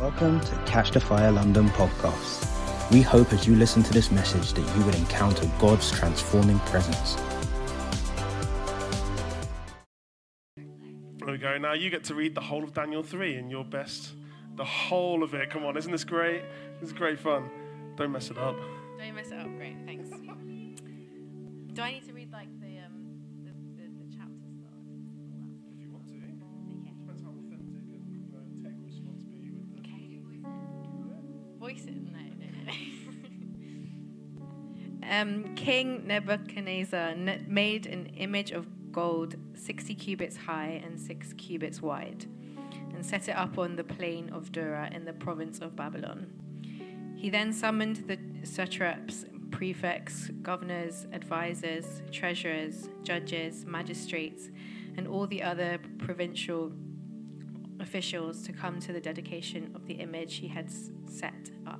Welcome to Catch the Fire London podcast. We hope as you listen to this message that you will encounter God's transforming presence. There we go. Now you get to read the whole of Daniel 3 in your best. The whole of it. Come on, isn't this great? This is great fun. Don't mess it up. Don't mess it up. Great, thanks. Do I need to um, King Nebuchadnezzar made an image of gold 60 cubits high and 6 cubits wide and set it up on the plain of Dura in the province of Babylon. He then summoned the satraps, prefects, governors, advisors, treasurers, judges, magistrates, and all the other provincial officials to come to the dedication of the image he had set up.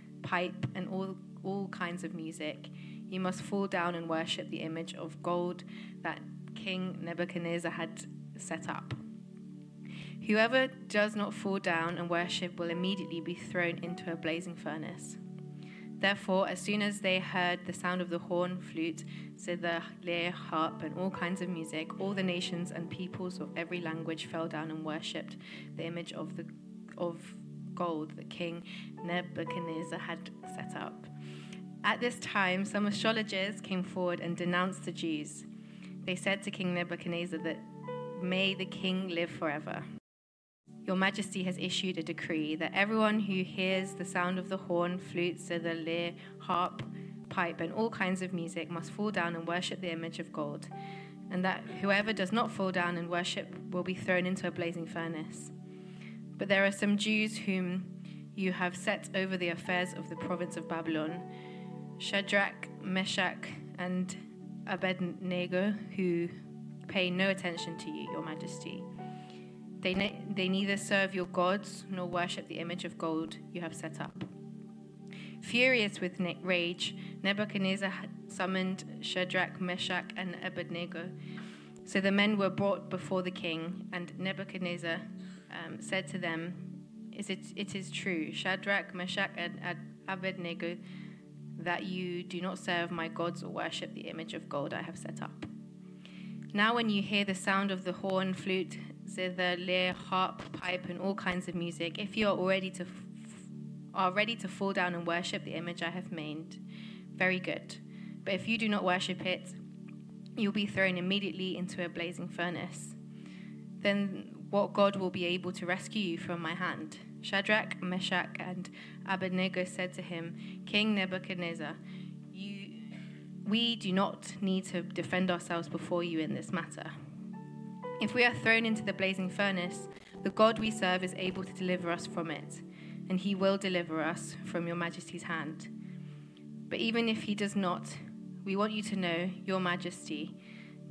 pipe, and all, all kinds of music, you must fall down and worship the image of gold that King Nebuchadnezzar had set up. Whoever does not fall down and worship will immediately be thrown into a blazing furnace. Therefore, as soon as they heard the sound of the horn, flute, zither, lyre, harp, and all kinds of music, all the nations and peoples of every language fell down and worshipped the image of the of gold that King Nebuchadnezzar had set up. At this time, some astrologers came forward and denounced the Jews. They said to King Nebuchadnezzar that, May the king live forever. Your Majesty has issued a decree that everyone who hears the sound of the horn, flute, zither, lyre, harp, pipe, and all kinds of music must fall down and worship the image of gold, and that whoever does not fall down and worship will be thrown into a blazing furnace. But there are some Jews whom you have set over the affairs of the province of Babylon Shadrach, Meshach, and Abednego, who pay no attention to you, Your Majesty. They, ne- they neither serve your gods nor worship the image of gold you have set up. Furious with ne- rage, Nebuchadnezzar summoned Shadrach, Meshach, and Abednego. So the men were brought before the king, and Nebuchadnezzar um, said to them, is it, it is true, Shadrach, Meshach, and Abednego, that you do not serve my gods or worship the image of gold I have set up. Now, when you hear the sound of the horn, flute, zither, lyre, harp, pipe, and all kinds of music, if you are already to f- are ready to fall down and worship the image I have made, very good. But if you do not worship it, you'll be thrown immediately into a blazing furnace. Then what God will be able to rescue you from my hand? Shadrach, Meshach, and Abednego said to him, King Nebuchadnezzar, you, we do not need to defend ourselves before you in this matter. If we are thrown into the blazing furnace, the God we serve is able to deliver us from it, and he will deliver us from your majesty's hand. But even if he does not, we want you to know, your majesty,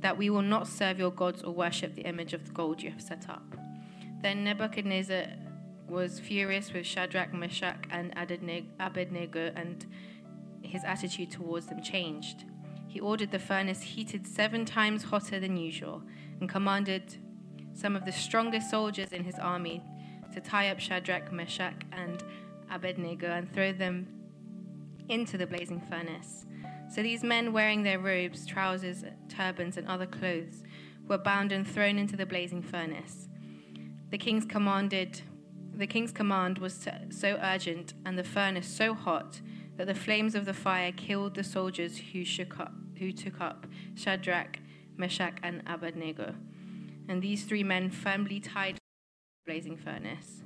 that we will not serve your gods or worship the image of the gold you have set up. Then Nebuchadnezzar was furious with Shadrach, Meshach, and Abednego, and his attitude towards them changed. He ordered the furnace heated seven times hotter than usual and commanded some of the strongest soldiers in his army to tie up Shadrach, Meshach, and Abednego and throw them into the blazing furnace. So these men, wearing their robes, trousers, turbans, and other clothes, were bound and thrown into the blazing furnace. The king's commanded the king's command was so urgent and the furnace so hot that the flames of the fire killed the soldiers who shook up who took up Shadrach, Meshach, and Abednego. And these three men firmly tied to the blazing furnace.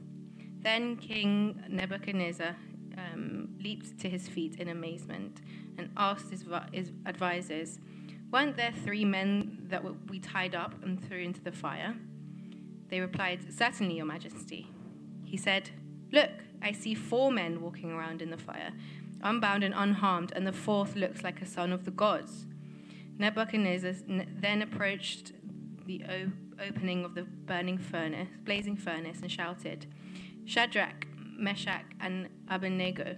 Then King Nebuchadnezzar um, leaped to his feet in amazement and asked his, his advisors, Weren't there three men that we tied up and threw into the fire? They replied, Certainly, Your Majesty. He He said, Look, I see four men walking around in the fire, unbound and unharmed, and the fourth looks like a son of the gods. Nebuchadnezzar then approached the opening of the burning furnace, blazing furnace, and shouted, Shadrach, Meshach, and Abednego,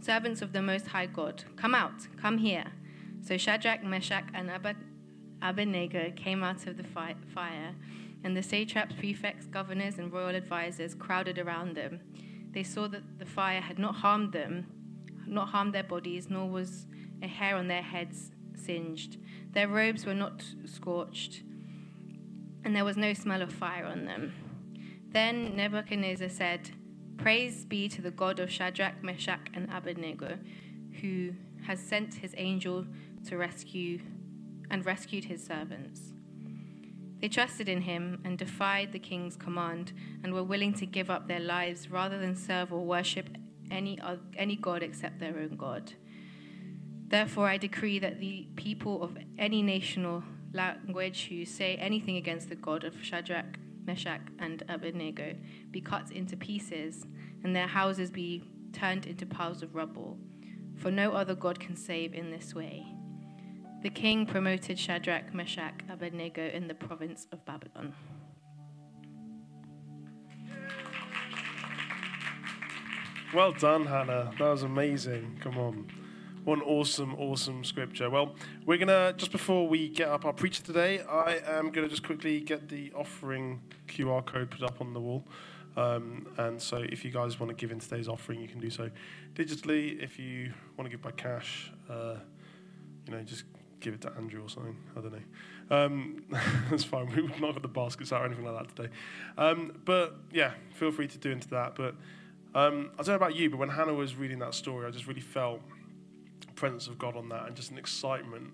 servants of the Most High God, come out, come here. So Shadrach, Meshach, and Abednego came out of the fi- fire, and the satraps, prefects, governors, and royal advisers crowded around them. They saw that the fire had not harmed them, not harmed their bodies, nor was a hair on their heads singed. Their robes were not scorched, and there was no smell of fire on them. Then Nebuchadnezzar said, Praise be to the God of Shadrach, Meshach, and Abednego, who has sent his angel to rescue and rescued his servants. They trusted in him and defied the king's command and were willing to give up their lives rather than serve or worship any, any god except their own God. Therefore, I decree that the people of any nation or language who say anything against the God of Shadrach, Meshach, and Abednego be cut into pieces, and their houses be turned into piles of rubble. For no other God can save in this way. The king promoted Shadrach, Meshach, Abednego in the province of Babylon. Well done, Hannah. That was amazing. Come on. One awesome, awesome scripture. Well, we're going to, just before we get up our preacher today, I am going to just quickly get the offering QR code put up on the wall. Um, and so if you guys want to give in today's offering, you can do so digitally. If you want to give by cash, uh, you know, just give it to Andrew or something. I don't know. Um, that's fine. We've not got the baskets out or anything like that today. Um, but yeah, feel free to do into that. But um, I don't know about you, but when Hannah was reading that story, I just really felt presence of God on that and just an excitement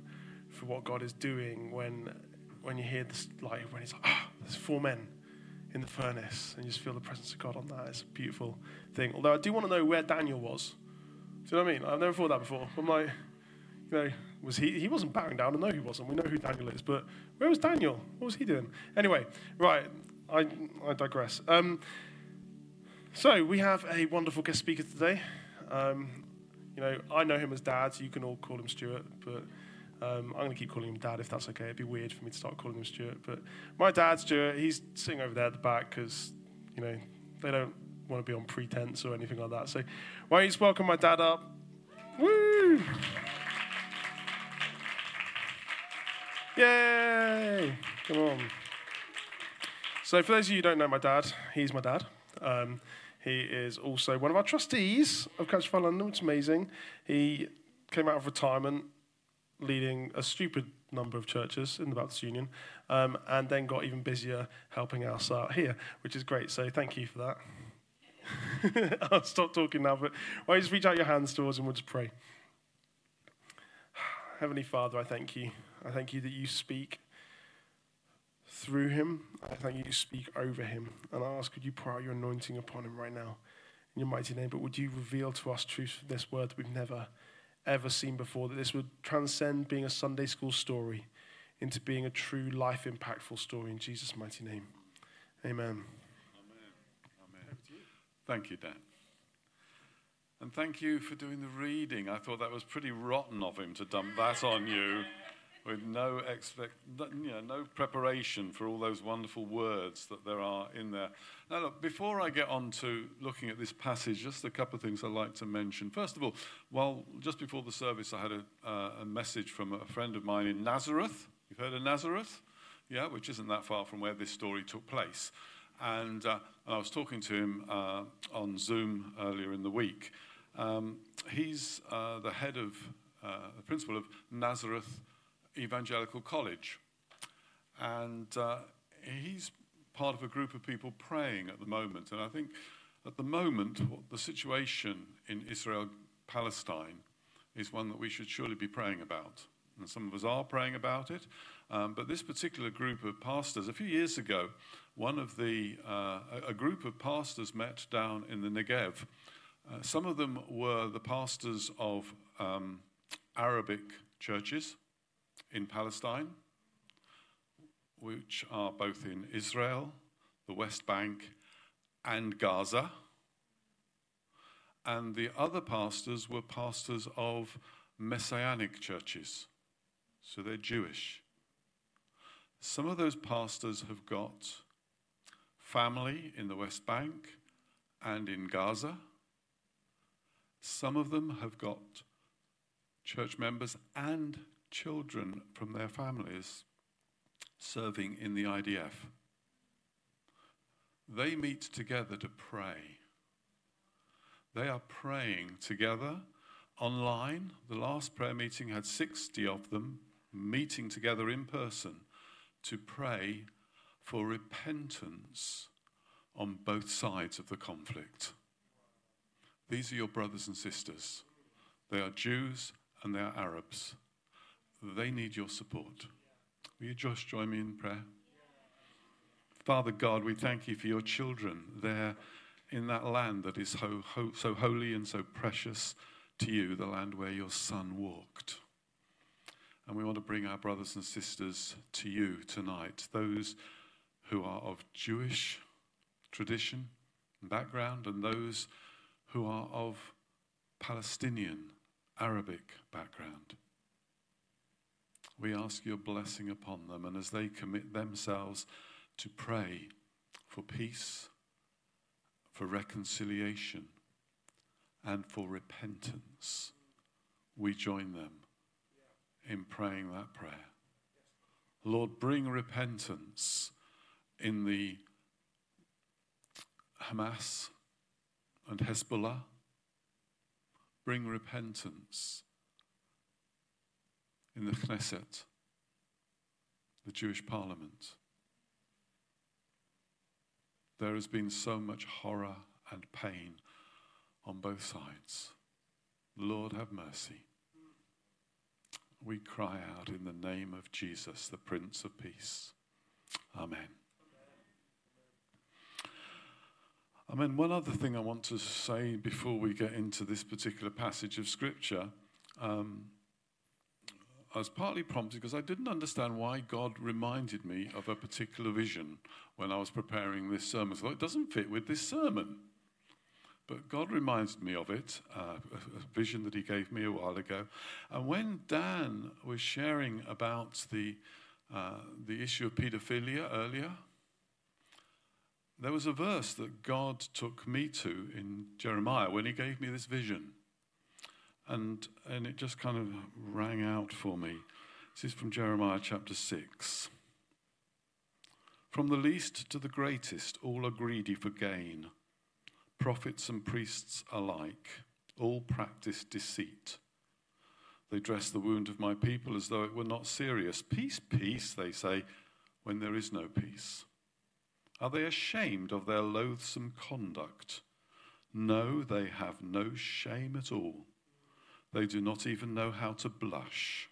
for what God is doing when when you hear this like when he's like, ah, oh, there's four men in the furnace and you just feel the presence of God on that. It's a beautiful thing. Although I do want to know where Daniel was. Do you know what I mean? I've never thought that before. I'm like, you know, was he he wasn't bowing down, I know he wasn't. We know who Daniel is, but where was Daniel? What was he doing? Anyway, right, I I digress. Um, so we have a wonderful guest speaker today. Um, you know, I know him as Dad, so you can all call him Stuart, but um, I'm going to keep calling him Dad if that's okay. It'd be weird for me to start calling him Stuart. But my dad, Stuart, he's sitting over there at the back because, you know, they don't want to be on pretense or anything like that. So why don't you just welcome my dad up? Woo! Yay! Come on. So for those of you who don't know my dad, he's my dad. Um, he is also one of our trustees of Catch Fire London, which is amazing. He came out of retirement leading a stupid number of churches in the Baptist Union, um, and then got even busier helping us out here, which is great. So thank you for that. I'll stop talking now, but why don't you reach out your hands towards and we'll just pray. Heavenly Father, I thank you. I thank you that you speak through him. I thank you to speak over him. And I ask, could you pour out your anointing upon him right now in your mighty name? But would you reveal to us truth from this word that we've never, ever seen before? That this would transcend being a Sunday school story into being a true life impactful story in Jesus' mighty name. Amen. Amen. Amen. Thank you, Dan. And thank you for doing the reading. I thought that was pretty rotten of him to dump that on you with no expect, you know, no preparation for all those wonderful words that there are in there. Now, look, before I get on to looking at this passage, just a couple of things I'd like to mention. First of all, well, just before the service, I had a, uh, a message from a friend of mine in Nazareth. You've heard of Nazareth? Yeah, which isn't that far from where this story took place. And, uh, and I was talking to him uh, on Zoom earlier in the week. Um, he's uh, the head of, uh, the principal of Nazareth Evangelical College. And uh, he's part of a group of people praying at the moment. And I think at the moment, the situation in Israel Palestine is one that we should surely be praying about. And some of us are praying about it. Um, but this particular group of pastors, a few years ago, one of the, uh, a group of pastors met down in the Negev. Uh, some of them were the pastors of um, Arabic churches, in Palestine, which are both in Israel, the West Bank, and Gaza. And the other pastors were pastors of messianic churches. So they're Jewish. Some of those pastors have got family in the West Bank and in Gaza. Some of them have got church members and children from their families serving in the IDF. They meet together to pray. They are praying together online. The last prayer meeting had 60 of them meeting together in person to pray for repentance on both sides of the conflict. These are your brothers and sisters. They are Jews and they are Arabs. They need your support. Will you just join me in prayer? Father God, we thank you for your children there in that land that is so, so holy and so precious to you, the land where your son walked. And we want to bring our brothers and sisters to you tonight, those who are of Jewish tradition and background, and those who are of Palestinian, Arabic background. We ask your blessing upon them, and as they commit themselves to pray for peace, for reconciliation, and for repentance, we join them in praying that prayer. Lord, bring repentance in the Hamas and Hezbollah. Bring repentance in the Knesset, the Jewish parliament. There has been so much horror and pain on both sides. Lord, have mercy. We cry out in the name of Jesus, the Prince of Peace. Amen. I mean, one other thing I want to say before we get into this particular passage of Scripture. Um, I was partly prompted because I didn't understand why God reminded me of a particular vision when I was preparing this sermon. So it doesn't fit with this sermon. But God reminded me of it, uh, a vision that He gave me a while ago. And when Dan was sharing about the, uh, the issue of paedophilia earlier, there was a verse that God took me to in Jeremiah when He gave me this vision. And, and it just kind of rang out for me. This is from Jeremiah chapter 6. From the least to the greatest, all are greedy for gain. Prophets and priests alike, all practice deceit. They dress the wound of my people as though it were not serious. Peace, peace, they say, when there is no peace. Are they ashamed of their loathsome conduct? No, they have no shame at all. They do not even know how to blush.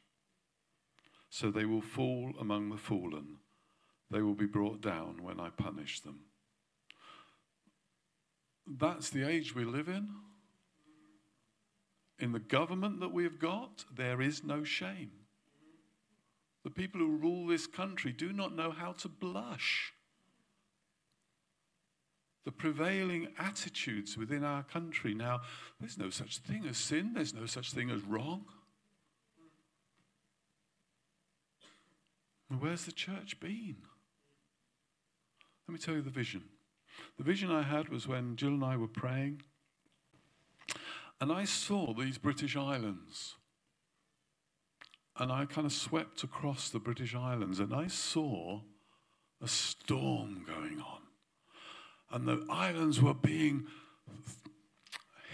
So they will fall among the fallen. They will be brought down when I punish them. That's the age we live in. In the government that we've got, there is no shame. The people who rule this country do not know how to blush. The prevailing attitudes within our country now, there's no such thing as sin, there's no such thing as wrong. Where's the church been? Let me tell you the vision. The vision I had was when Jill and I were praying, and I saw these British islands. And I kind of swept across the British Islands, and I saw a storm going on. And the islands were being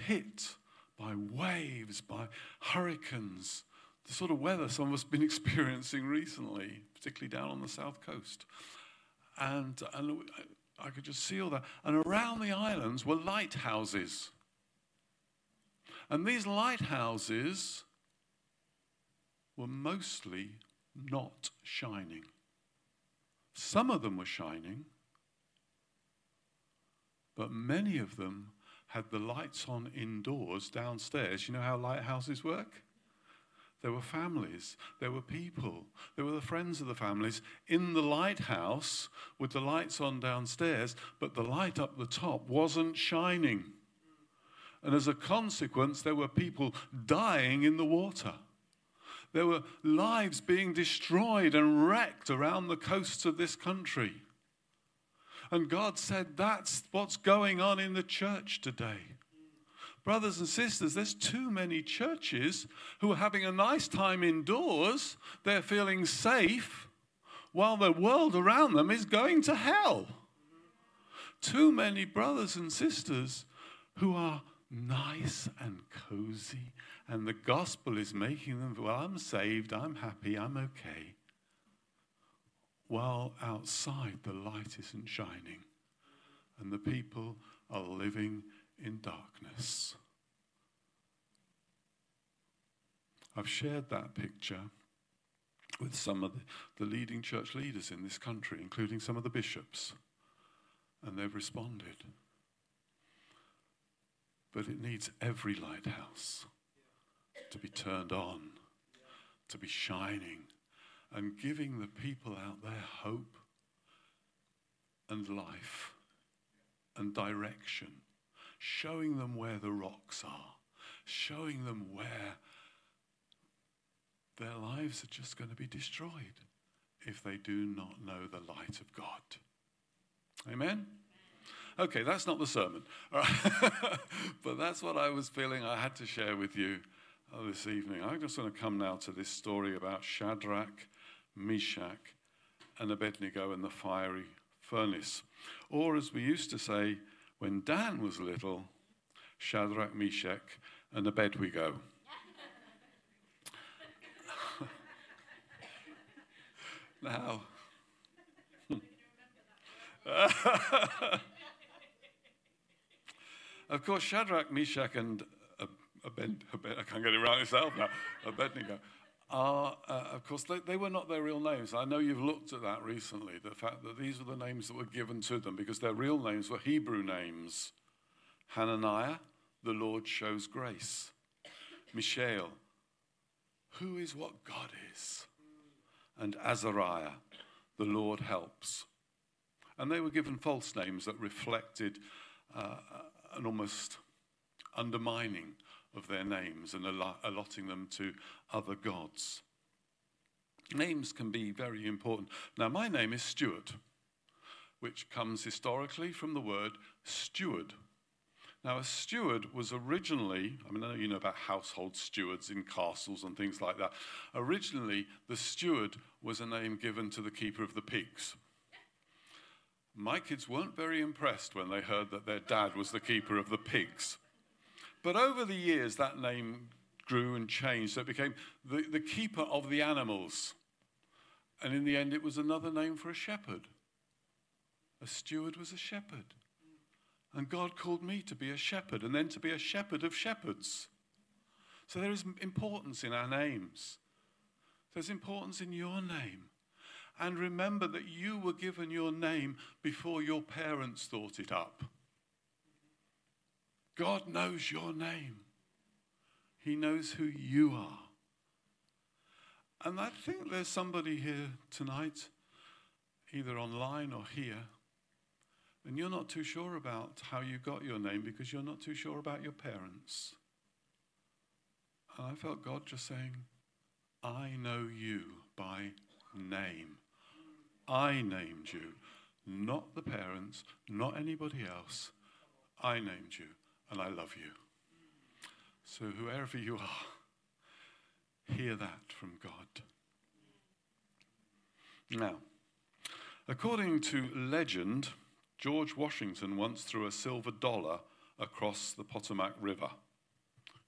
hit by waves, by hurricanes, the sort of weather some of us have been experiencing recently, particularly down on the south coast. And, and I could just see all that. And around the islands were lighthouses. And these lighthouses were mostly not shining. Some of them were shining, but many of them had the lights on indoors downstairs. You know how lighthouses work? There were families, there were people, there were the friends of the families in the lighthouse with the lights on downstairs, but the light up the top wasn't shining. And as a consequence, there were people dying in the water. There were lives being destroyed and wrecked around the coasts of this country. And God said, That's what's going on in the church today. Brothers and sisters, there's too many churches who are having a nice time indoors. They're feeling safe while the world around them is going to hell. Too many brothers and sisters who are nice and cozy, and the gospel is making them, well, I'm saved, I'm happy, I'm okay. While outside the light isn't shining, and the people are living in darkness. I've shared that picture with some of the, the, leading church leaders in this country, including some of the bishops, and they've responded. But it needs every lighthouse to be turned on, to be shining, and giving the people out there hope and life and direction showing them where the rocks are, showing them where their lives are just going to be destroyed if they do not know the light of God. Amen? Okay, that's not the sermon. but that's what I was feeling I had to share with you uh, this evening. I'm just going to come now to this story about Shadrach, Meshach, and Abednego in the fiery furnace. Or, as we used to say, when Dan was little, Shadrach, Meshach, and Abednego. now, of course, Shadrach, Meshach, and Abed, Abed, I can't get it right myself now, Abednego, are, uh, of course, they, they, were not their real names. I know you've looked at that recently, the fact that these were the names that were given to them because their real names were Hebrew names. Hananiah, the Lord shows grace. Mishael, who is what God is. And Azariah, the Lord helps. And they were given false names that reflected uh, an almost undermining of their names and allotting them to other gods. Names can be very important. Now, my name is Stuart, which comes historically from the word steward. Now, a steward was originally, I mean, I know you know about household stewards in castles and things like that. Originally, the steward was a name given to the keeper of the pigs. My kids weren't very impressed when they heard that their dad was the keeper of the pigs. But over the years, that name grew and changed. So it became the, the keeper of the animals. And in the end, it was another name for a shepherd. A steward was a shepherd. And God called me to be a shepherd and then to be a shepherd of shepherds. So there is importance in our names. There's importance in your name. And remember that you were given your name before your parents thought it up. God knows your name, He knows who you are. And I think there's somebody here tonight, either online or here, and you're not too sure about how you got your name because you're not too sure about your parents. And I felt God just saying, I know you by name. I named you, not the parents, not anybody else. I named you and I love you. So, whoever you are, hear that from God. Now, according to legend, George Washington once threw a silver dollar across the Potomac River.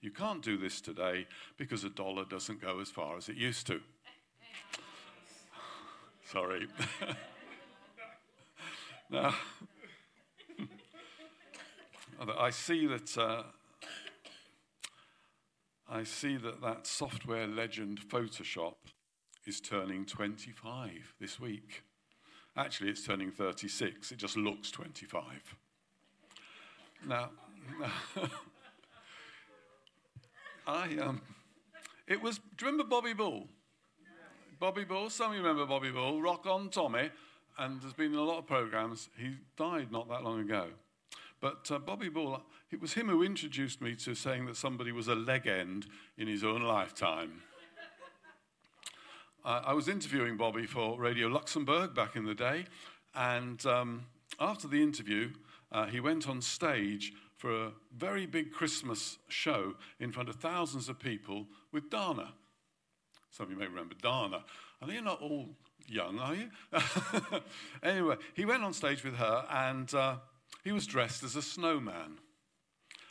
You can't do this today because a dollar doesn't go as far as it used to. Sorry. now, I see that uh, I see that that software legend Photoshop is turning 25 this week. Actually, it's turning 36. It just looks 25. Now, I um, It was, do you remember Bobby Ball? Bobby Ball, some of you remember Bobby Ball, Rock On Tommy, and there's been a lot of programs. He died not that long ago. But uh, Bobby Ball, it was him who introduced me to saying that somebody was a leg end in his own lifetime. uh, I was interviewing Bobby for Radio Luxembourg back in the day, and um, after the interview, uh, he went on stage for a very big Christmas show in front of thousands of people with Dana. Some of you may remember Dana. I know you're not all young, are you? anyway, he went on stage with her and uh, he was dressed as a snowman.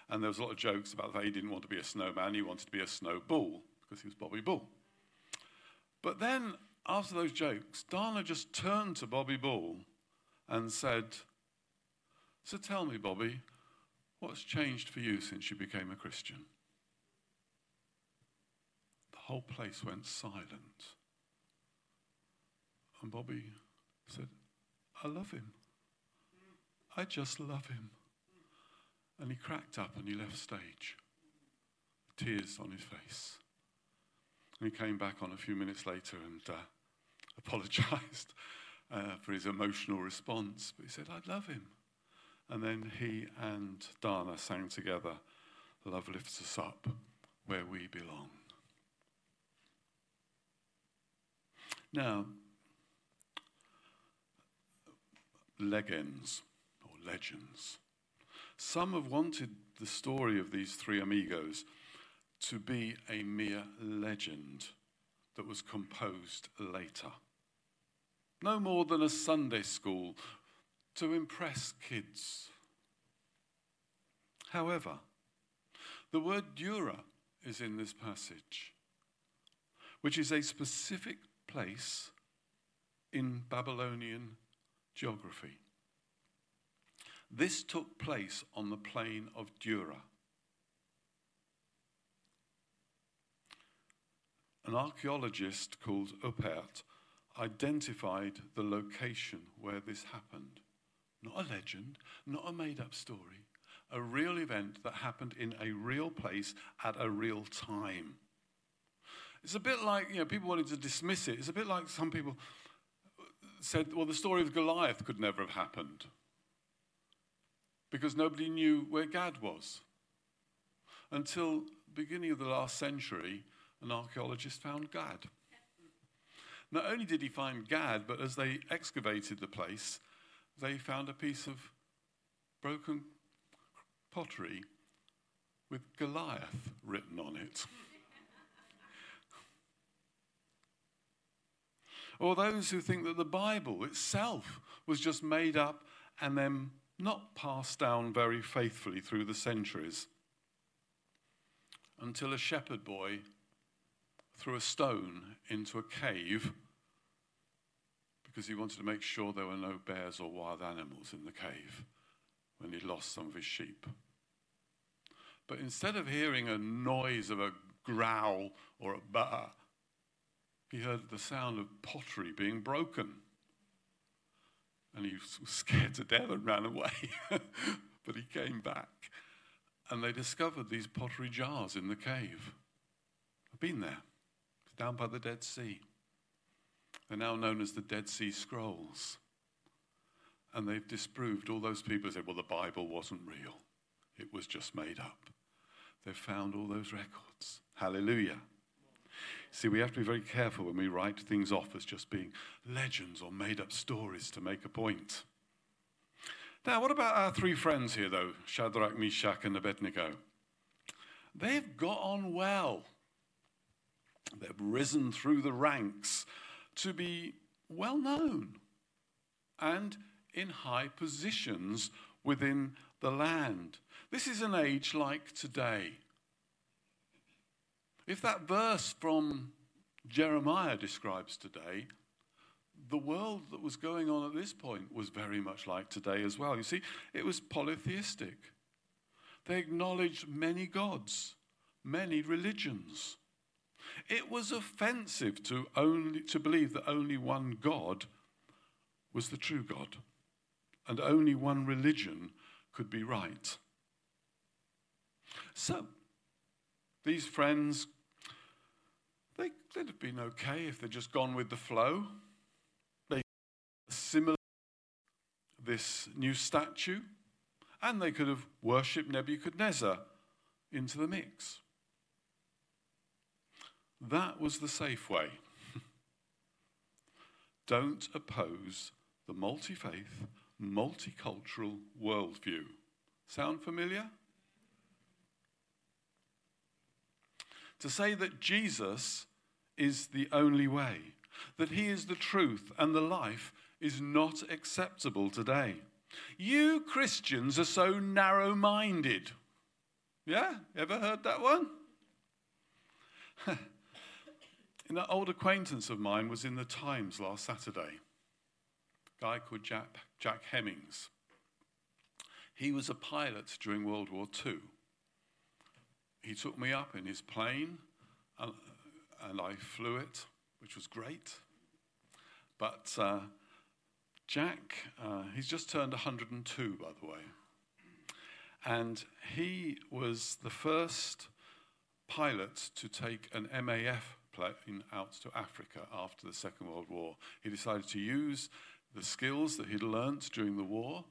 And there was a lot of jokes about that he didn't want to be a snowman, he wanted to be a snowball because he was Bobby Ball. But then, after those jokes, Dana just turned to Bobby Ball and said, So tell me, Bobby, what's changed for you since you became a Christian? The whole place went silent. And Bobby said, I love him. I just love him. And he cracked up and he left stage, tears on his face. And he came back on a few minutes later and uh, apologized uh, for his emotional response. But he said, I love him. And then he and Dana sang together, Love Lifts Us Up Where We Belong. Now, legends legends. Some have wanted the story of these three amigos to be a mere legend that was composed later. No more than a Sunday school to impress kids. However, the word Dura is in this passage, which is a specific place in Babylonian geography. This took place on the plain of Dura. An archaeologist called Oppert identified the location where this happened. Not a legend, not a made up story, a real event that happened in a real place at a real time. It's a bit like, you know, people wanted to dismiss it. It's a bit like some people said, well, the story of Goliath could never have happened because nobody knew where Gath was. Until beginning of the last century, an archaeologist found Gath. Not only did he find Gath, but as they excavated the place, they found a piece of broken pottery with Goliath written on it. or those who think that the Bible itself was just made up and then not passed down very faithfully through the centuries until a shepherd boy threw a stone into a cave because he wanted to make sure there were no bears or wild animals in the cave when he lost some of his sheep. But instead of hearing a noise of a growl or a bah, he heard the sound of pottery being broken. And he was scared to death and ran away. but he came back. And they discovered these pottery jars in the cave. I've been there, it's down by the Dead Sea. They're now known as the Dead Sea Scrolls. And they've disproved all those people who said, well, the Bible wasn't real, it was just made up. They've found all those records. Hallelujah. See, we have to be very careful when we write things off as just being legends or made up stories to make a point. Now, what about our three friends here, though Shadrach, Meshach, and Abednego? They've got on well. They've risen through the ranks to be well known and in high positions within the land. This is an age like today. If that verse from Jeremiah describes today, the world that was going on at this point was very much like today as well. You see, it was polytheistic. They acknowledged many gods, many religions. It was offensive to, only, to believe that only one God was the true God and only one religion could be right. So, these friends they, would have been okay if they'd just gone with the flow. They similar this new statue, and they could have worshipped Nebuchadnezzar into the mix. That was the safe way. Don't oppose the multi faith, multicultural worldview. Sound familiar? To say that Jesus is the only way, that he is the truth and the life is not acceptable today. You Christians are so narrow minded. Yeah? Ever heard that one? An old acquaintance of mine was in the Times last Saturday. A guy called Jack, Jack Hemmings. He was a pilot during World War II. He took me up in his plane, and, and I flew it, which was great. But uh, Jack, uh, he's just turned 102, by the way. And he was the first pilot to take an MAF plane out to Africa after the Second World War. He decided to use the skills that he'd learnt during the war,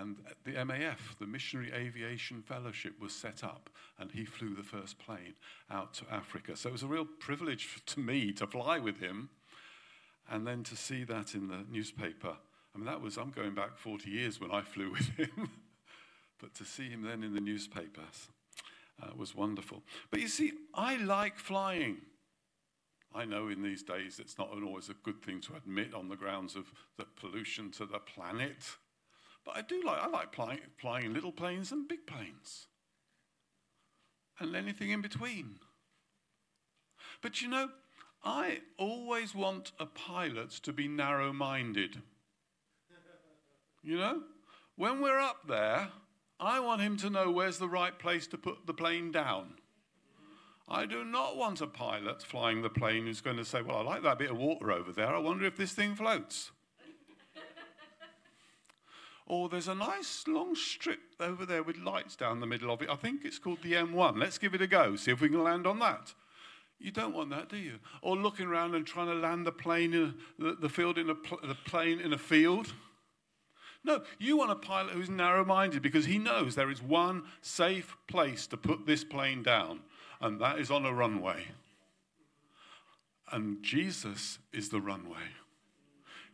and the MAF, the Missionary Aviation Fellowship, was set up, and he flew the first plane out to Africa. So it was a real privilege to me to fly with him, and then to see that in the newspaper. I mean, that was, I'm going back 40 years when I flew with him, but to see him then in the newspapers uh, was wonderful. But you see, I like flying. I know in these days it's not always a good thing to admit on the grounds of the pollution to the planet. But I do like, I like flying, flying in little planes and big planes. And anything in between. But you know, I always want a pilot to be narrow minded. You know? When we're up there, I want him to know where's the right place to put the plane down. I do not want a pilot flying the plane who's going to say, Well, I like that bit of water over there. I wonder if this thing floats. Or there's a nice long strip over there with lights down the middle of it. I think it's called the M1. Let's give it a go, see if we can land on that. You don't want that, do you? Or looking around and trying to land the plane in a, the, the field in a pl- the plane in a field. No, you want a pilot who's narrow minded because he knows there is one safe place to put this plane down and that is on a runway. And Jesus is the runway.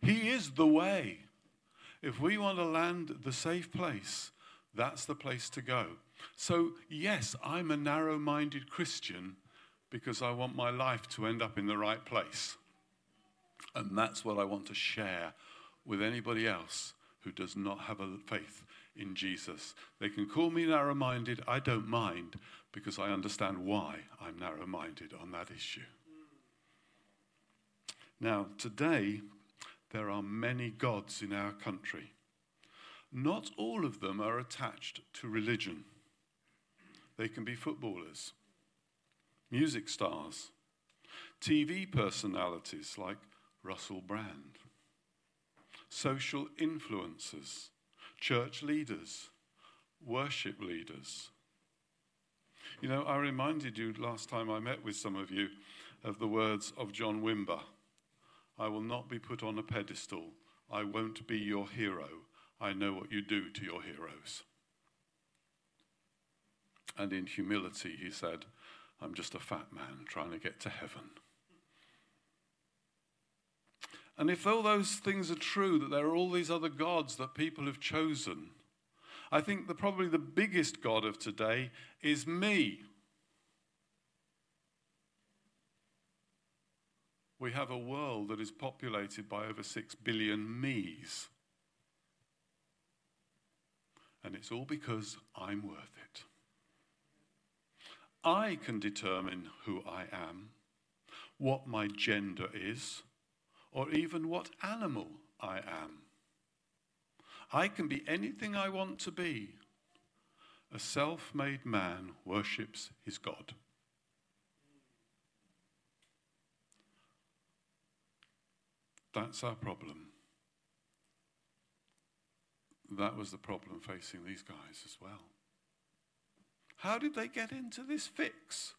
He is the way. If we want to land the safe place, that's the place to go. So, yes, I'm a narrow minded Christian because I want my life to end up in the right place. And that's what I want to share with anybody else who does not have a faith in Jesus. They can call me narrow minded, I don't mind, because I understand why I'm narrow minded on that issue. Now, today, there are many gods in our country. Not all of them are attached to religion. They can be footballers, music stars, TV personalities like Russell Brand, social influencers, church leaders, worship leaders, you know, I reminded you last time I met with some of you of the words of John Wimber I will not be put on a pedestal. I won't be your hero. I know what you do to your heroes. And in humility, he said, I'm just a fat man trying to get to heaven. And if all those things are true, that there are all these other gods that people have chosen, I think the, probably the biggest God of today is me. We have a world that is populated by over six billion me's. And it's all because I'm worth it. I can determine who I am, what my gender is, or even what animal I am. I can be anything I want to be. A self made man worships his God. That's our problem. That was the problem facing these guys as well. How did they get into this fix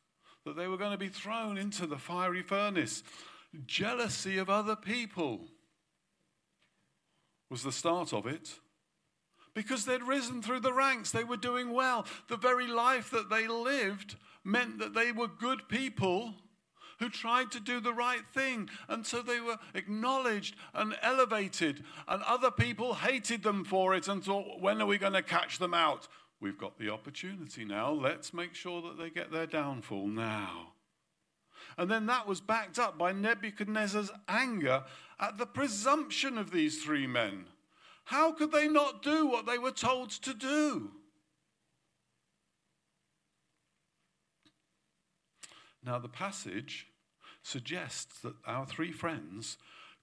that they were going to be thrown into the fiery furnace. Jealousy of other people was the start of it. Because they'd risen through the ranks, they were doing well. The very life that they lived meant that they were good people who tried to do the right thing. And so they were acknowledged and elevated, and other people hated them for it and thought, when are we going to catch them out? We've got the opportunity now. Let's make sure that they get their downfall now. And then that was backed up by Nebuchadnezzar's anger at the presumption of these three men. How could they not do what they were told to do? Now, the passage suggests that our three friends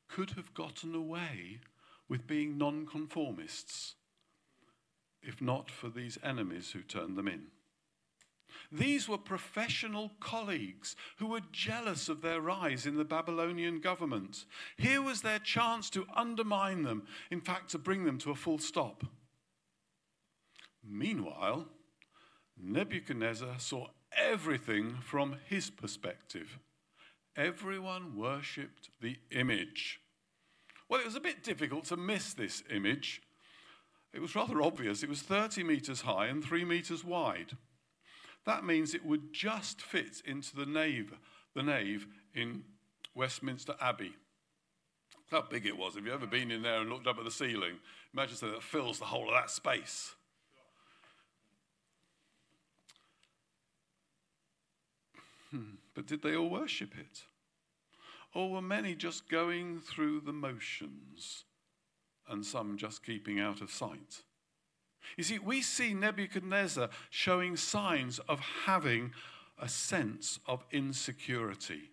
could have gotten away with being nonconformists if not for these enemies who turned them in. These were professional colleagues who were jealous of their rise in the Babylonian government. Here was their chance to undermine them, in fact, to bring them to a full stop. Meanwhile, Nebuchadnezzar saw everything from his perspective. Everyone worshipped the image. Well, it was a bit difficult to miss this image. It was rather obvious. It was 30 metres high and 3 metres wide. That means it would just fit into the nave, the nave in Westminster Abbey. How big it was. Have you ever been in there and looked up at the ceiling? Imagine something that fills the whole of that space. Hmm. But did they all worship it? Or were many just going through the motions and some just keeping out of sight? You see, we see Nebuchadnezzar showing signs of having a sense of insecurity.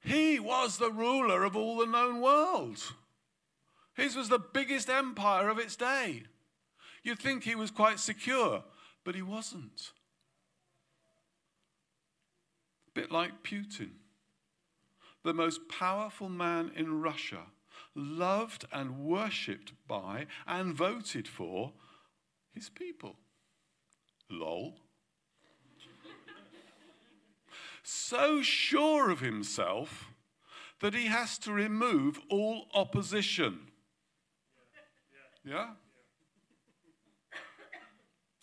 He was the ruler of all the known world. His was the biggest empire of its day. You'd think he was quite secure, but he wasn't. A bit like Putin, the most powerful man in Russia, loved and worshipped by and voted for his people. Lol. so sure of himself that he has to remove all opposition. Yeah? yeah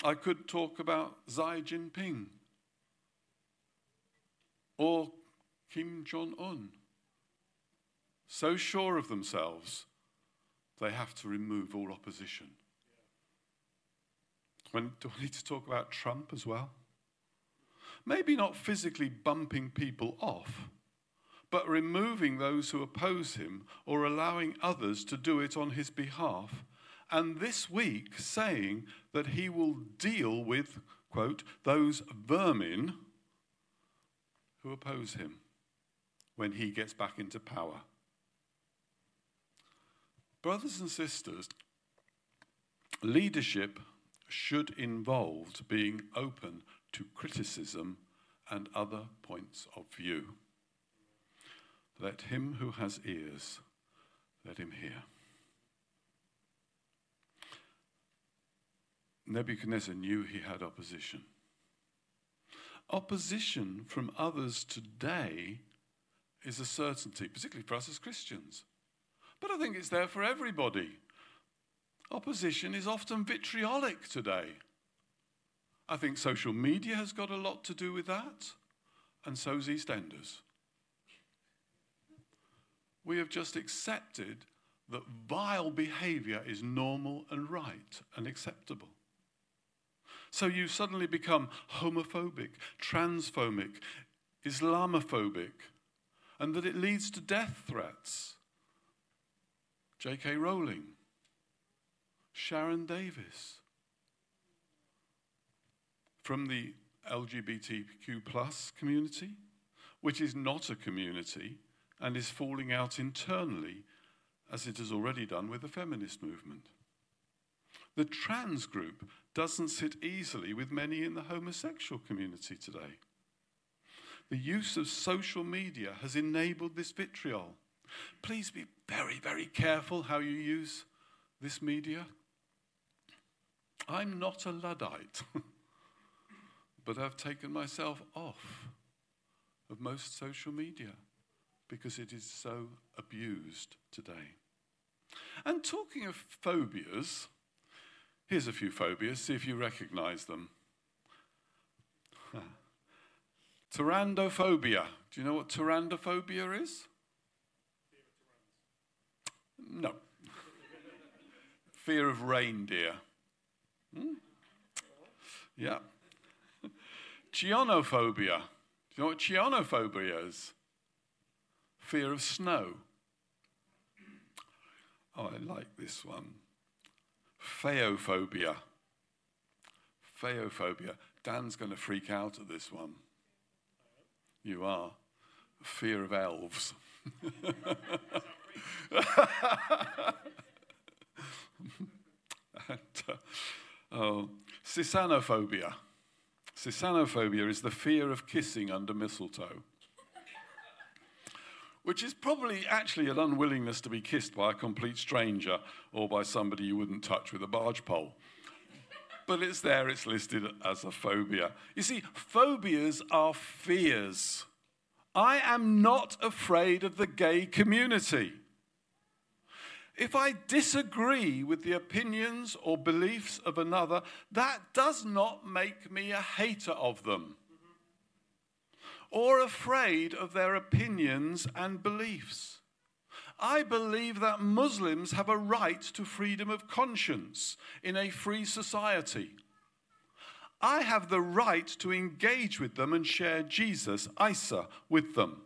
I could talk about Xi Jinping or Kim Jong un. So sure of themselves, they have to remove all opposition. When, do I need to talk about Trump as well? Maybe not physically bumping people off, but removing those who oppose him or allowing others to do it on his behalf. And this week saying that he will deal with, quote, those vermin who oppose him when he gets back into power. Brothers and sisters, leadership should involve being open to criticism and other points of view. Let him who has ears, let him hear. Nebuchadnezzar knew he had opposition. Opposition from others today is a certainty, particularly for us as Christians. But I think it's there for everybody. Opposition is often vitriolic today. I think social media has got a lot to do with that, and so's EastEnders. We have just accepted that vile behavior is normal and right and acceptable. So you suddenly become homophobic, transphobic, Islamophobic, and that it leads to death threats. J.K. Rowling Sharon Davies from the LGBTQ plus community, which is not a community and is falling out internally as it has already done with the feminist movement. The trans group doesn't sit easily with many in the homosexual community today. The use of social media has enabled this vitriol. Please be very, very careful how you use this media I'm not a Luddite, but I've taken myself off of most social media because it is so abused today. And talking of phobias, here's a few phobias, see if you recognize them. Tyrannophobia. Do you know what tyrannophobia is? No. Fear of reindeer. Hmm? Yeah. Chionophobia. Do you know what chionophobia is? Fear of snow. Oh, I like this one. Phaeophobia. Phaeophobia. Dan's going to freak out at this one. You are. Fear of elves. and, uh, oh, Sisanophobia. Sisanophobia is the fear of kissing under mistletoe, which is probably actually an unwillingness to be kissed by a complete stranger or by somebody you wouldn't touch with a barge pole. But it's there, it's listed as a phobia. You see, phobias are fears. I am not afraid of the gay community. If I disagree with the opinions or beliefs of another, that does not make me a hater of them or afraid of their opinions and beliefs. I believe that Muslims have a right to freedom of conscience in a free society. I have the right to engage with them and share Jesus, Isa, with them.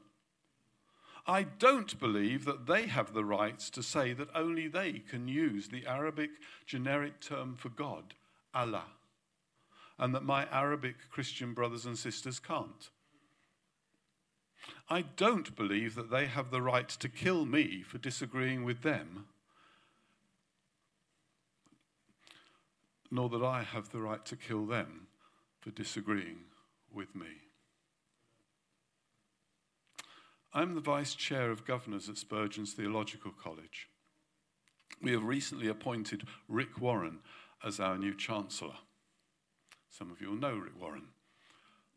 I don't believe that they have the right to say that only they can use the Arabic generic term for God, Allah, and that my Arabic Christian brothers and sisters can't. I don't believe that they have the right to kill me for disagreeing with them, nor that I have the right to kill them for disagreeing with me. I'm the vice chair of governors at Spurgeon's Theological College. We have recently appointed Rick Warren as our new chancellor. Some of you will know Rick Warren,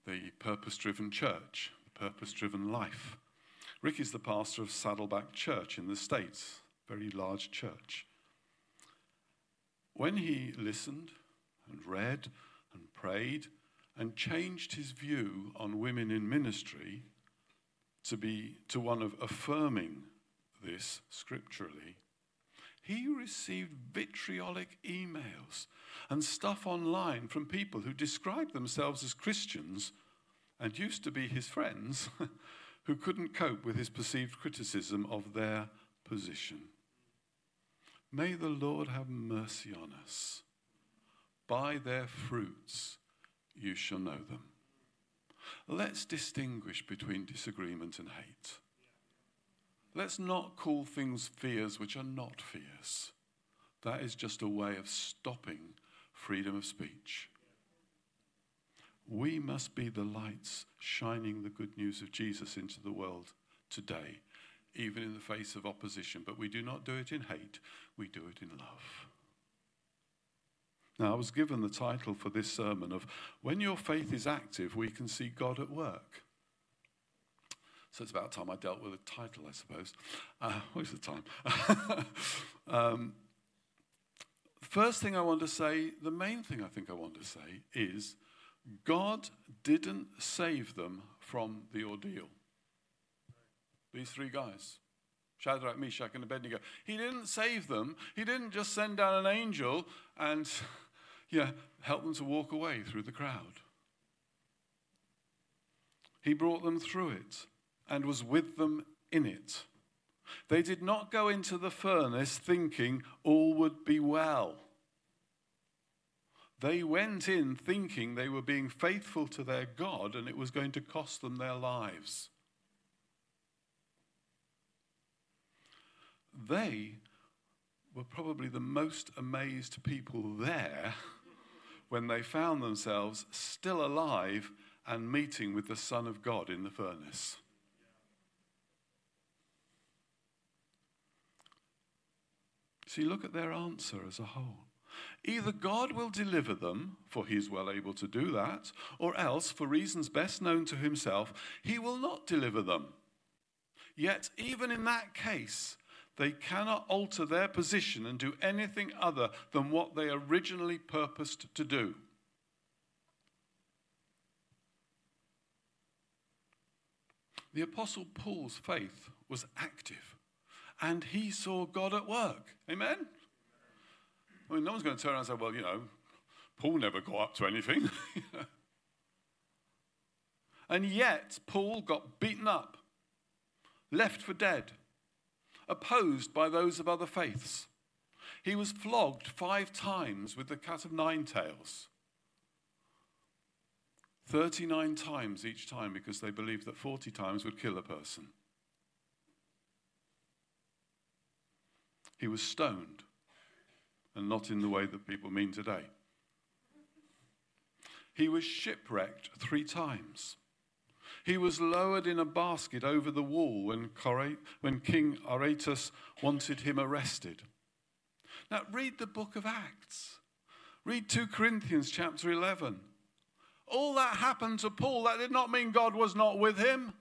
the purpose driven church, purpose driven life. Rick is the pastor of Saddleback Church in the States, very large church. When he listened and read and prayed and changed his view on women in ministry, to be to one of affirming this scripturally, he received vitriolic emails and stuff online from people who described themselves as Christians and used to be his friends who couldn't cope with his perceived criticism of their position. May the Lord have mercy on us. By their fruits you shall know them. Let's distinguish between disagreement and hate. Let's not call things fears which are not fears. That is just a way of stopping freedom of speech. We must be the lights shining the good news of Jesus into the world today, even in the face of opposition. But we do not do it in hate, we do it in love. Now, I was given the title for this sermon of When Your Faith is Active, We Can See God at Work. So it's about time I dealt with a title, I suppose. Uh, what's the time? um, first thing I want to say, the main thing I think I want to say is God didn't save them from the ordeal. These three guys. Shadrach, Meshach, and Abednego. He didn't save them. He didn't just send down an angel and yeah, help them to walk away through the crowd. He brought them through it and was with them in it. They did not go into the furnace thinking all would be well. They went in thinking they were being faithful to their God and it was going to cost them their lives. They were probably the most amazed people there when they found themselves still alive and meeting with the Son of God in the furnace. See, look at their answer as a whole. Either God will deliver them, for he is well able to do that, or else, for reasons best known to himself, he will not deliver them. Yet, even in that case, they cannot alter their position and do anything other than what they originally purposed to do. The Apostle Paul's faith was active, and he saw God at work. Amen? I mean, no one's going to turn around and say, well, you know, Paul never got up to anything. and yet, Paul got beaten up, left for dead, opposed by those of other faiths. He was flogged five times with the cat of nine tails. 39 times each time because they believed that 40 times would kill a person. He was stoned and not in the way that people mean today. He was shipwrecked three times. He was lowered in a basket over the wall when, when King Aretas wanted him arrested. Now, read the book of Acts. Read 2 Corinthians chapter 11. All that happened to Paul, that did not mean God was not with him.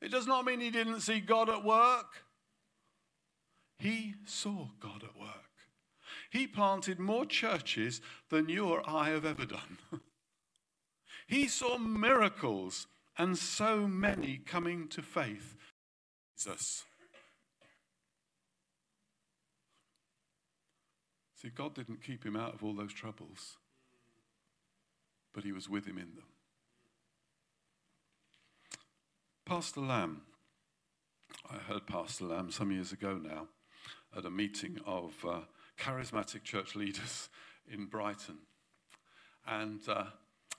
It does not mean he didn't see God at work. He saw God at work. He planted more churches than you or I have ever done. he saw miracles and so many coming to faith. Jesus. See, God didn't keep him out of all those troubles, but he was with him in them. Pastor Lamb, I heard Pastor Lamb some years ago now at a meeting of uh, charismatic church leaders in Brighton. And uh,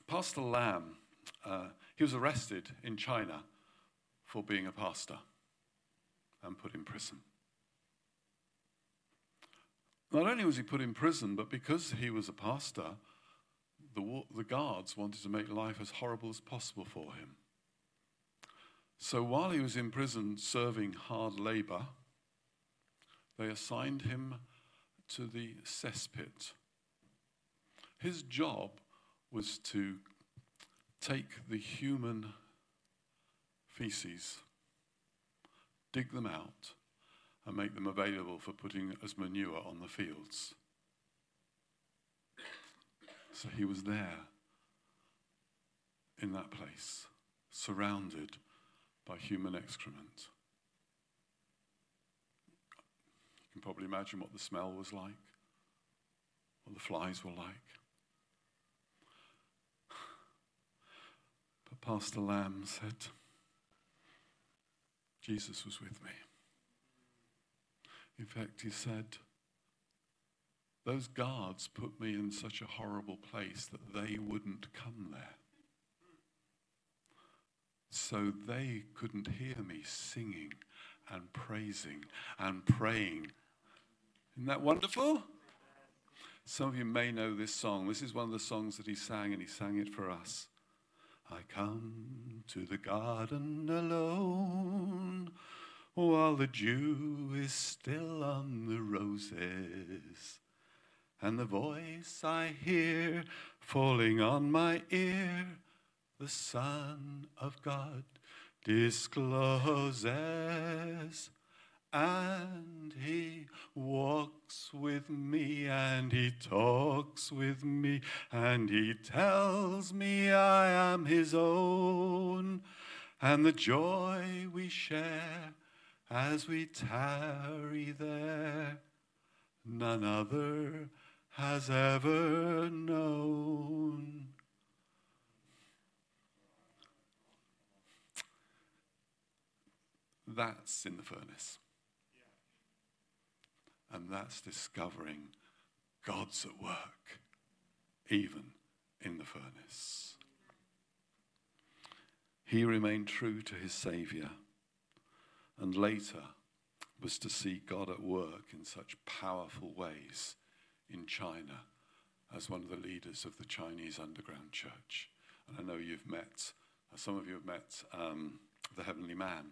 Pastor Lamb, uh, he was arrested in China for being a pastor and put in prison. Not only was he put in prison, but because he was a pastor, the, the guards wanted to make life as horrible as possible for him. So while he was in prison serving hard labor, they assigned him to the cesspit. His job was to take the human feces, dig them out, and make them available for putting as manure on the fields. So he was there in that place, surrounded by human excrement. Can probably imagine what the smell was like, what the flies were like. But Pastor Lamb said, Jesus was with me. In fact, he said, those guards put me in such a horrible place that they wouldn't come there. So they couldn't hear me singing and praising and praying isn't that wonderful? Some of you may know this song. This is one of the songs that he sang, and he sang it for us. I come to the garden alone while the dew is still on the roses. And the voice I hear falling on my ear, the Son of God discloses and he walks with me and he talks with me and he tells me I am his own and the joy we share as we tarry there none other has ever known. That's in the furnace. And that's discovering God's at work, even in the furnace. He remained true to his Savior, and later was to see God at work in such powerful ways in China as one of the leaders of the Chinese underground church. And I know you've met, some of you have met um, the Heavenly Man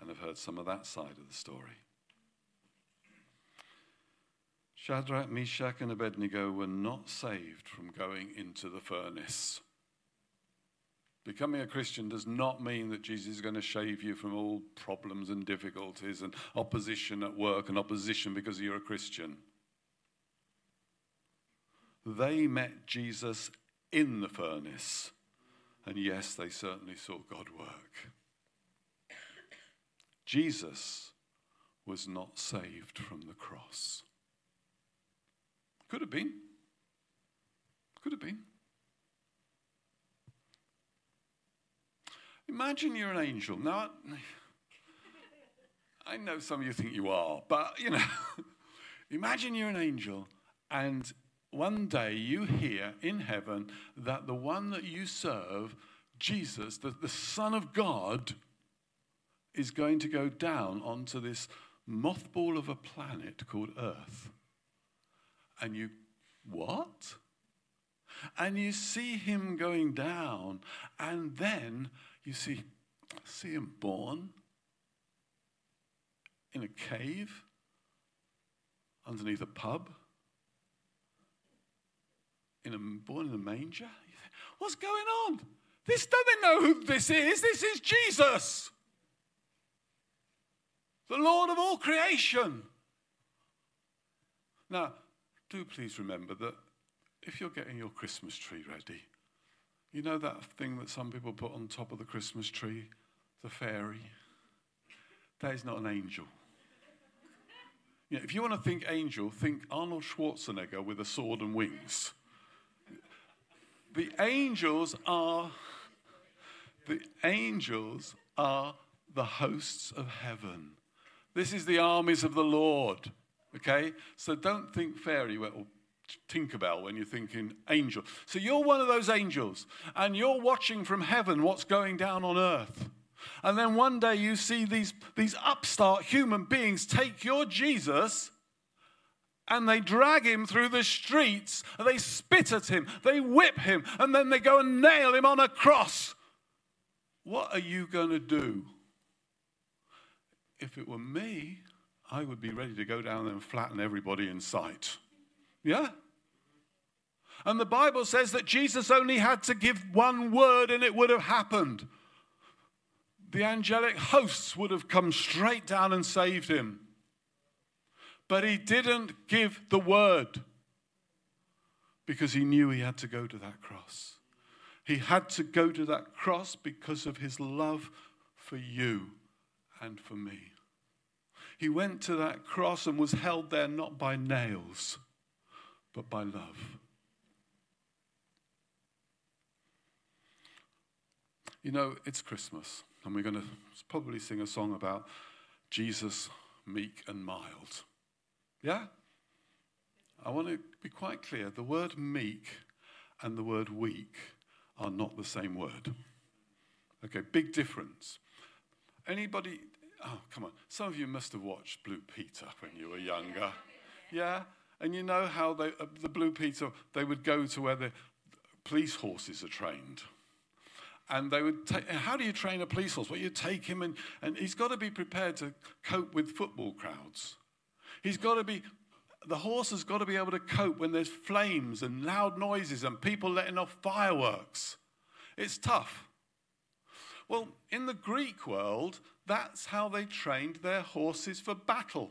and have heard some of that side of the story. Shadrach, Meshach, and Abednego were not saved from going into the furnace. Becoming a Christian does not mean that Jesus is going to shave you from all problems and difficulties and opposition at work and opposition because you're a Christian. They met Jesus in the furnace, and yes, they certainly saw God work. Jesus was not saved from the cross. Could have been. Could have been. Imagine you're an angel. Now, I know some of you think you are, but you know, imagine you're an angel and one day you hear in heaven that the one that you serve, Jesus, the, the Son of God, is going to go down onto this mothball of a planet called Earth. And you, what? And you see him going down, and then you see, see him born in a cave underneath a pub, in a, born in a manger. What's going on? This don't know who this is? This is Jesus, the Lord of all creation. Now, do please remember that if you're getting your Christmas tree ready, you know that thing that some people put on top of the Christmas tree, the fairy? That is not an angel. You know, if you want to think angel, think Arnold Schwarzenegger with a sword and wings. The angels are the angels are the hosts of heaven. This is the armies of the Lord. Okay? So don't think fairy or Tinkerbell when you're thinking angel. So you're one of those angels, and you're watching from heaven what's going down on earth. And then one day you see these, these upstart human beings take your Jesus and they drag him through the streets and they spit at him, they whip him, and then they go and nail him on a cross. What are you going to do? If it were me, I would be ready to go down there and flatten everybody in sight. Yeah? And the Bible says that Jesus only had to give one word and it would have happened. The angelic hosts would have come straight down and saved him. But he didn't give the word because he knew he had to go to that cross. He had to go to that cross because of his love for you and for me. He went to that cross and was held there not by nails, but by love. You know, it's Christmas, and we're going to probably sing a song about Jesus, meek and mild. Yeah? I want to be quite clear the word meek and the word weak are not the same word. Okay, big difference. Anybody, oh, come on. Some of you must have watched Blue Peter when you were younger. Yeah? And you know how they, uh, the Blue Peter, they would go to where the police horses are trained. And they would take, how do you train a police horse? Well, you take him and, and he's got to be prepared to cope with football crowds. He's got to be, the horse has got to be able to cope when there's flames and loud noises and people letting off fireworks. It's tough. Well, in the Greek world, that's how they trained their horses for battle.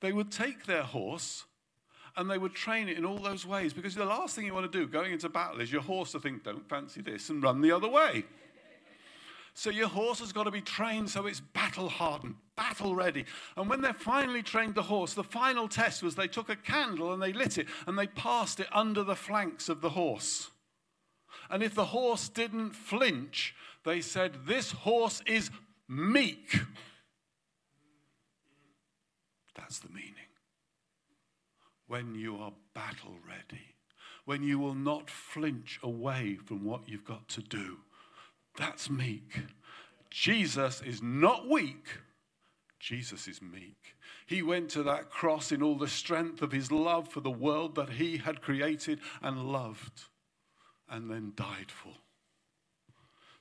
They would take their horse and they would train it in all those ways because the last thing you want to do going into battle is your horse to think, don't fancy this, and run the other way. So your horse has got to be trained so it's battle hardened, battle ready. And when they finally trained the horse, the final test was they took a candle and they lit it and they passed it under the flanks of the horse. And if the horse didn't flinch, they said, This horse is meek. That's the meaning when you are battle ready, when you will not flinch away from what you've got to do. That's meek. Jesus is not weak. Jesus is meek. He went to that cross in all the strength of his love for the world that he had created and loved and then died for.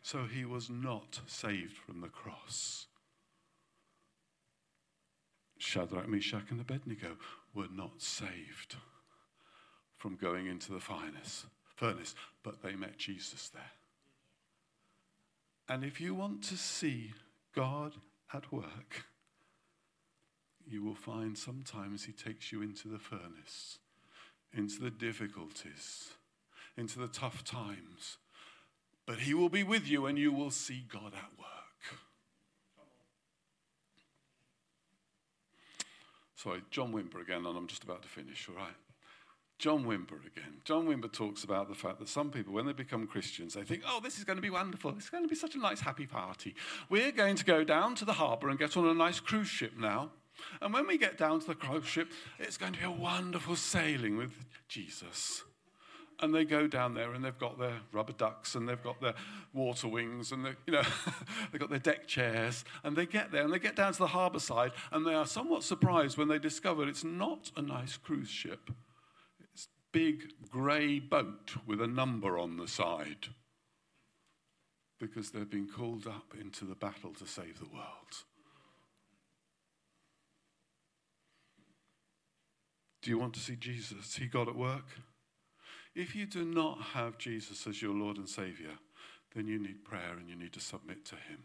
So he was not saved from the cross. Shadrach, Meshach, and Abednego were not saved from going into the furnace, but they met Jesus there. And if you want to see God at work, you will find sometimes He takes you into the furnace, into the difficulties, into the tough times. But He will be with you and you will see God at work. Sorry, John Wimber again, and I'm just about to finish, all right? John Wimber again. John Wimber talks about the fact that some people, when they become Christians, they think, oh, this is going to be wonderful. It's going to be such a nice, happy party. We're going to go down to the harbour and get on a nice cruise ship now. And when we get down to the cruise ship, it's going to be a wonderful sailing with Jesus. And they go down there and they've got their rubber ducks and they've got their water wings and they, you know, they've got their deck chairs. And they get there and they get down to the harbour side and they are somewhat surprised when they discover it's not a nice cruise ship It's big grey boat with a number on the side because they've been called up into the battle to save the world. Do you want to see Jesus, see God at work? If you do not have Jesus as your Lord and Savior, then you need prayer and you need to submit to Him.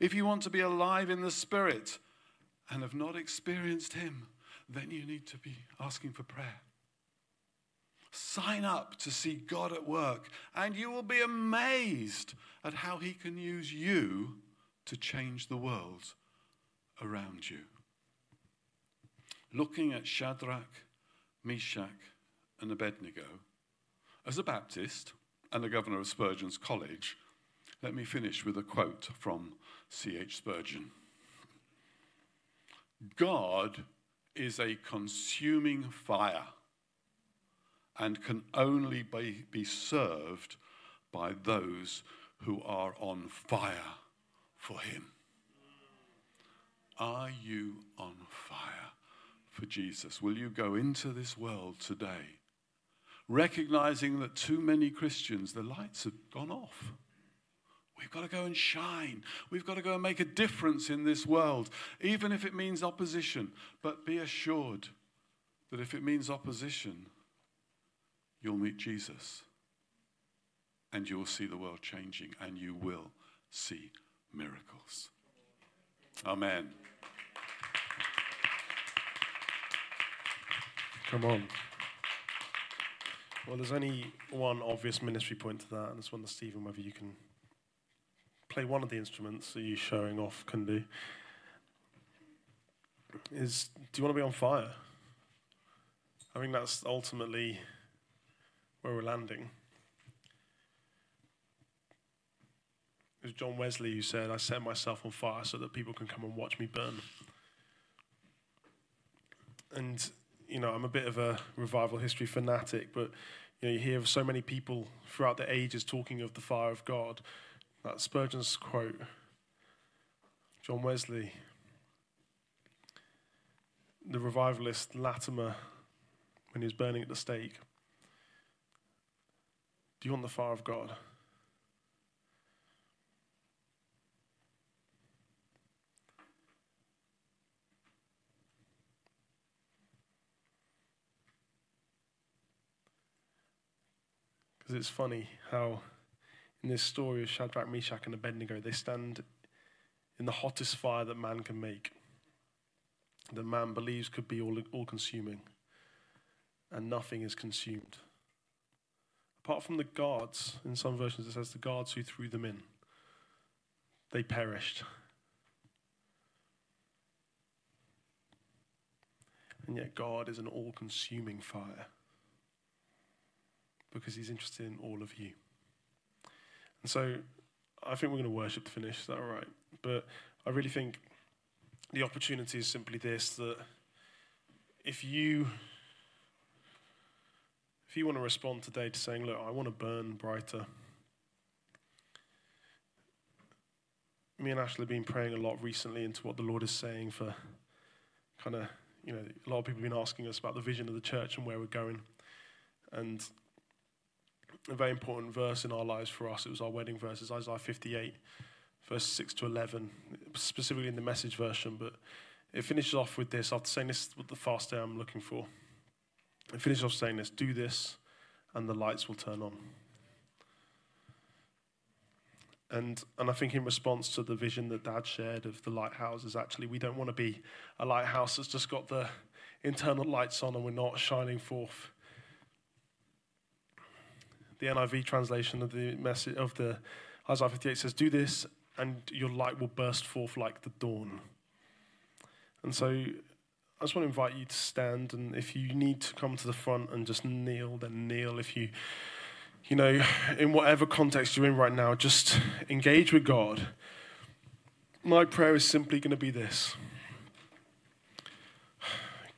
If you want to be alive in the Spirit and have not experienced Him, then you need to be asking for prayer. Sign up to see God at work, and you will be amazed at how He can use you to change the world around you. Looking at Shadrach, Meshach, and Abednego, as a Baptist and the governor of Spurgeon's College, let me finish with a quote from C.H. Spurgeon God is a consuming fire and can only be, be served by those who are on fire for Him. Are you on fire for Jesus? Will you go into this world today recognizing that too many Christians, the lights have gone off? We've got to go and shine. We've got to go and make a difference in this world, even if it means opposition. But be assured that if it means opposition, you'll meet Jesus and you will see the world changing and you will see miracles. Amen. Come on. Well, there's only one obvious ministry point to that, and it's one that Stephen, whether you can play one of the instruments that you're showing off can do is do you want to be on fire? I think that's ultimately where we're landing. It was John Wesley who said, I set myself on fire so that people can come and watch me burn. And, you know, I'm a bit of a revival history fanatic, but, you know, you hear so many people throughout the ages talking of the fire of God that Spurgeon's quote, John Wesley, the revivalist Latimer, when he was burning at the stake. Do you want the fire of God? Because it's funny how in this story of Shadrach, Meshach, and Abednego, they stand in the hottest fire that man can make, that man believes could be all, all consuming, and nothing is consumed. Apart from the guards, in some versions it says the guards who threw them in, they perished. And yet, God is an all consuming fire because He's interested in all of you. And so I think we're going to worship to finish. Is that all right? But I really think the opportunity is simply this that if you if you want to respond today to saying, look, I want to burn brighter. Me and Ashley have been praying a lot recently into what the Lord is saying for kind of, you know, a lot of people have been asking us about the vision of the church and where we're going. And a very important verse in our lives for us. It was our wedding verse. Isaiah 58, verse 6 to 11, specifically in the message version, but it finishes off with this. After saying this is what the fast day I'm looking for. It finishes off saying this do this, and the lights will turn on. And, and I think in response to the vision that Dad shared of the lighthouses, actually we don't want to be a lighthouse that's just got the internal lights on and we're not shining forth. The NIV translation of the message of the Isaiah 58 says, "Do this, and your light will burst forth like the dawn." And so, I just want to invite you to stand, and if you need to come to the front and just kneel, then kneel. If you you know, in whatever context you're in right now, just engage with God. My prayer is simply going to be this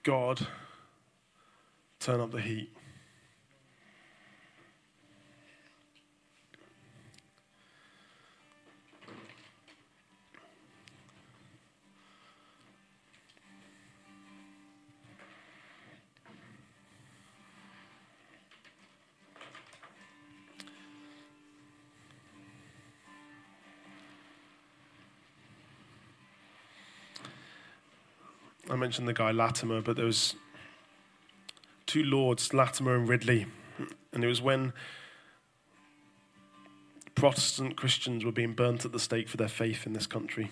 God, turn up the heat. I mentioned the guy Latimer, but there was two lords, Latimer and Ridley, and it was when Protestant Christians were being burnt at the stake for their faith in this country.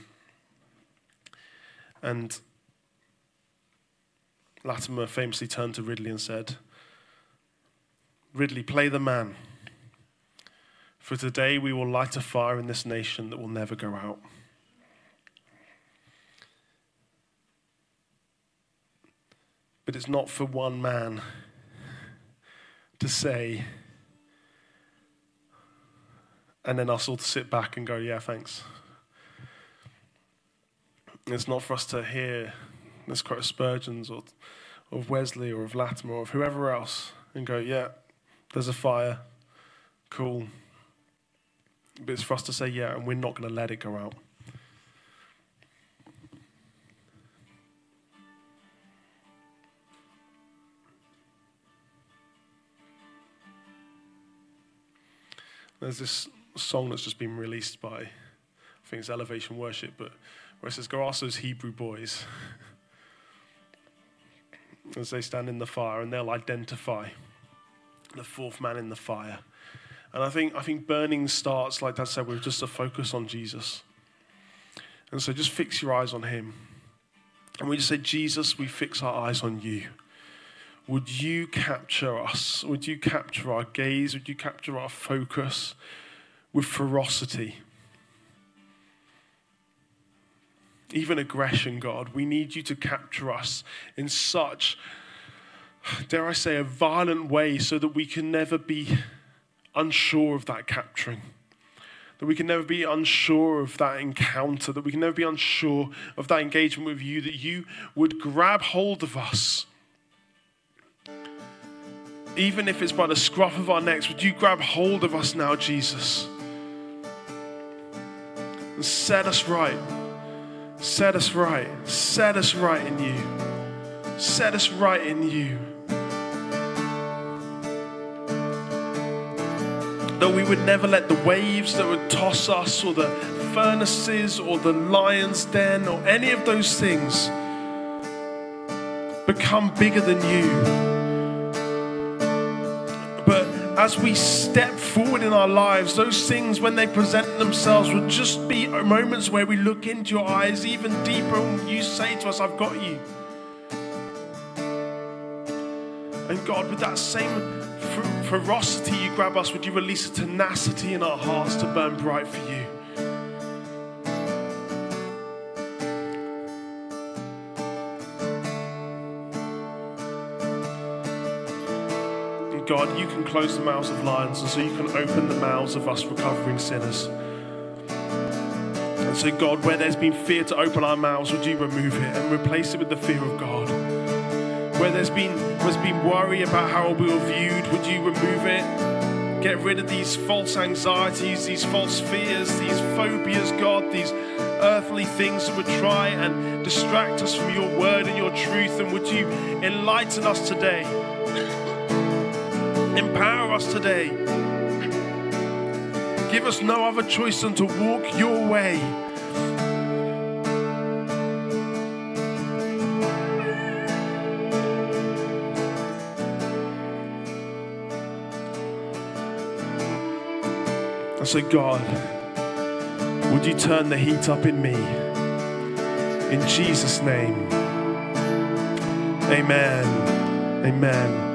And Latimer famously turned to Ridley and said, Ridley, play the man. For today we will light a fire in this nation that will never go out. But it's not for one man to say, and then us all to sit back and go, yeah, thanks. It's not for us to hear this quote of Spurgeon's or of Wesley or of Latimer or of whoever else and go, yeah, there's a fire, cool. But it's for us to say, yeah, and we're not going to let it go out. There's this song that's just been released by, I think it's Elevation Worship, but where it says, Go ask those Hebrew boys as they stand in the fire and they'll identify the fourth man in the fire. And I think, I think burning starts, like Dad said, with just a focus on Jesus. And so just fix your eyes on him. And we just say, Jesus, we fix our eyes on you. Would you capture us? Would you capture our gaze? Would you capture our focus with ferocity? Even aggression, God. We need you to capture us in such, dare I say, a violent way so that we can never be unsure of that capturing. That we can never be unsure of that encounter, that we can never be unsure of that engagement with you, that you would grab hold of us even if it's by the scruff of our necks, would you grab hold of us now, Jesus? And set us right. Set us right. Set us right in you. Set us right in you. That we would never let the waves that would toss us, or the furnaces, or the lion's den, or any of those things become bigger than you as we step forward in our lives, those things, when they present themselves, will just be moments where we look into your eyes even deeper and you say to us, I've got you. And God, with that same ferocity you grab us, would you release a tenacity in our hearts to burn bright for you? God, you can close the mouths of lions, and so you can open the mouths of us recovering sinners. And so, God, where there's been fear to open our mouths, would you remove it and replace it with the fear of God? Where there's been, there's been worry about how we are viewed, would you remove it? Get rid of these false anxieties, these false fears, these phobias, God, these earthly things that would try and distract us from your word and your truth. And would you enlighten us today? Empower us today. Give us no other choice than to walk your way. I said, God, would you turn the heat up in me? In Jesus' name. Amen. Amen.